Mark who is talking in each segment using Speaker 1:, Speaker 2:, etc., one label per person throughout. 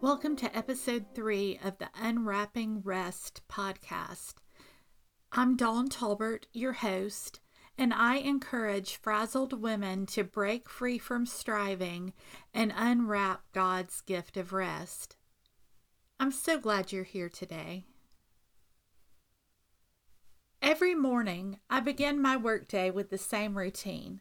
Speaker 1: Welcome to episode three of the Unwrapping Rest podcast. I'm Dawn Tolbert, your host, and I encourage frazzled women to break free from striving and unwrap God's gift of rest. I'm so glad you're here today. Every morning, I begin my workday with the same routine.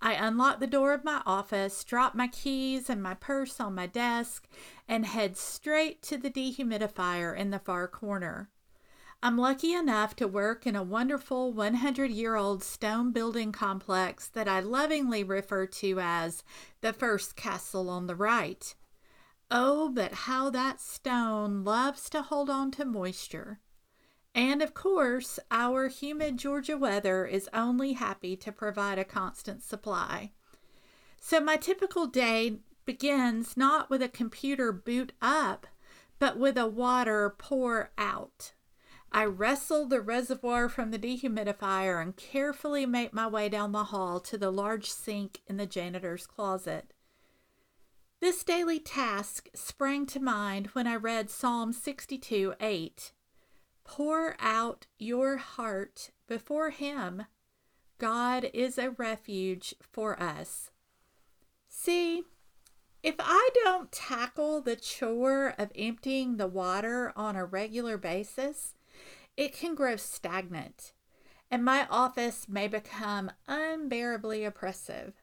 Speaker 1: I unlock the door of my office, drop my keys and my purse on my desk, and head straight to the dehumidifier in the far corner. I'm lucky enough to work in a wonderful 100 year old stone building complex that I lovingly refer to as the first castle on the right. Oh, but how that stone loves to hold on to moisture. And of course, our humid Georgia weather is only happy to provide a constant supply. So, my typical day begins not with a computer boot up, but with a water pour out. I wrestle the reservoir from the dehumidifier and carefully make my way down the hall to the large sink in the janitor's closet. This daily task sprang to mind when I read Psalm 62 8. Pour out your heart before Him. God is a refuge for us. See, if I don't tackle the chore of emptying the water on a regular basis, it can grow stagnant, and my office may become unbearably oppressive.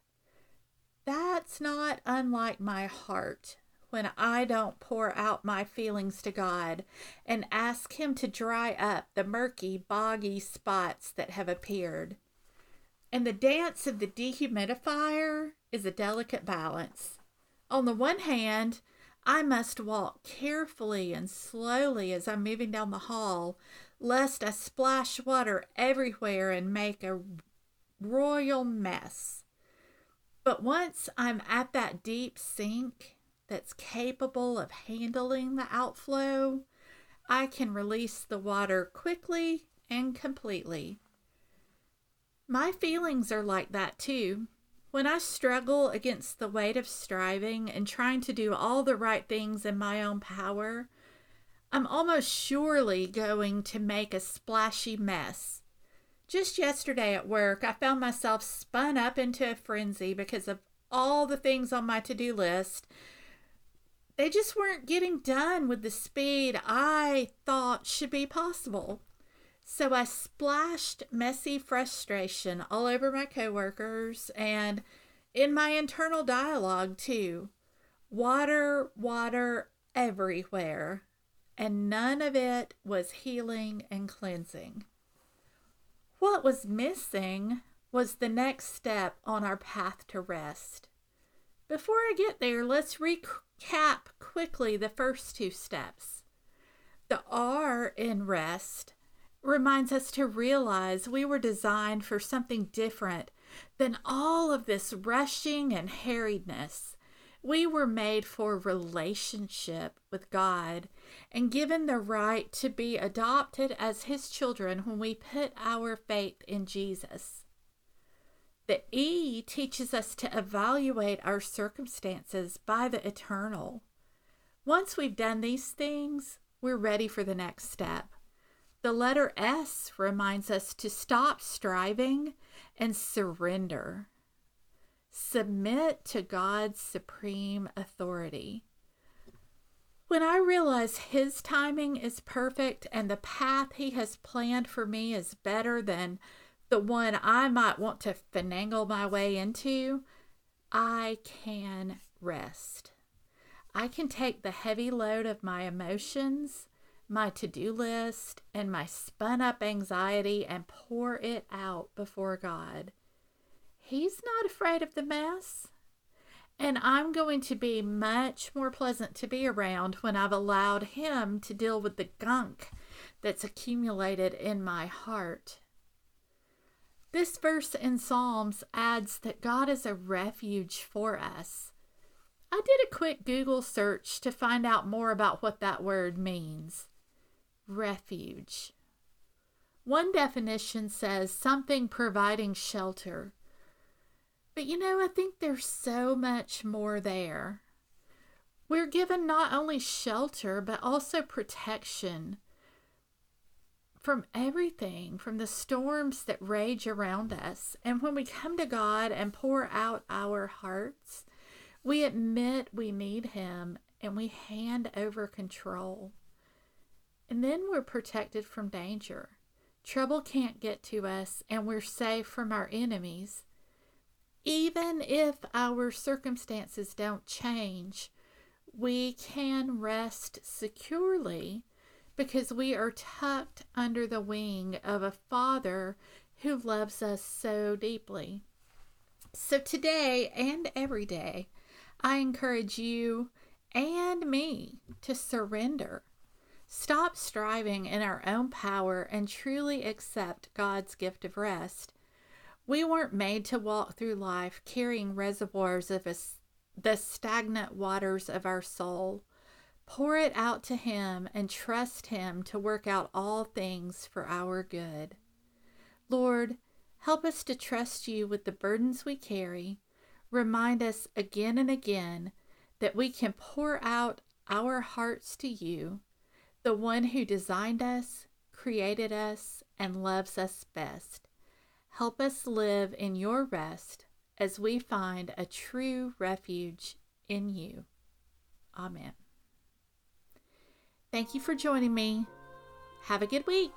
Speaker 1: That's not unlike my heart when I don't pour out my feelings to God and ask Him to dry up the murky, boggy spots that have appeared. And the dance of the dehumidifier is a delicate balance. On the one hand, I must walk carefully and slowly as I'm moving down the hall, lest I splash water everywhere and make a royal mess. But once I'm at that deep sink, that's capable of handling the outflow, I can release the water quickly and completely. My feelings are like that too. When I struggle against the weight of striving and trying to do all the right things in my own power, I'm almost surely going to make a splashy mess. Just yesterday at work, I found myself spun up into a frenzy because of all the things on my to do list they just weren't getting done with the speed I thought should be possible. So I splashed messy frustration all over my coworkers and in my internal dialogue too. Water, water everywhere, and none of it was healing and cleansing. What was missing was the next step on our path to rest. Before I get there, let's recap quickly the first two steps. The R in rest reminds us to realize we were designed for something different than all of this rushing and harriedness. We were made for relationship with God and given the right to be adopted as His children when we put our faith in Jesus. The E teaches us to evaluate our circumstances by the eternal. Once we've done these things, we're ready for the next step. The letter S reminds us to stop striving and surrender. Submit to God's supreme authority. When I realize His timing is perfect and the path He has planned for me is better than the one I might want to finagle my way into, I can rest. I can take the heavy load of my emotions, my to do list, and my spun up anxiety and pour it out before God. He's not afraid of the mess. And I'm going to be much more pleasant to be around when I've allowed Him to deal with the gunk that's accumulated in my heart. This verse in Psalms adds that God is a refuge for us. I did a quick Google search to find out more about what that word means. refuge. One definition says something providing shelter. But you know, I think there's so much more there. We're given not only shelter, but also protection from everything, from the storms that rage around us. And when we come to God and pour out our hearts, we admit we need Him and we hand over control. And then we're protected from danger. Trouble can't get to us, and we're safe from our enemies. Even if our circumstances don't change, we can rest securely because we are tucked under the wing of a Father who loves us so deeply. So, today and every day, I encourage you and me to surrender. Stop striving in our own power and truly accept God's gift of rest. We weren't made to walk through life carrying reservoirs of the stagnant waters of our soul. Pour it out to Him and trust Him to work out all things for our good. Lord, help us to trust you with the burdens we carry. Remind us again and again that we can pour out our hearts to you, the one who designed us, created us, and loves us best. Help us live in your rest as we find a true refuge in you. Amen. Thank you for joining me. Have a good week.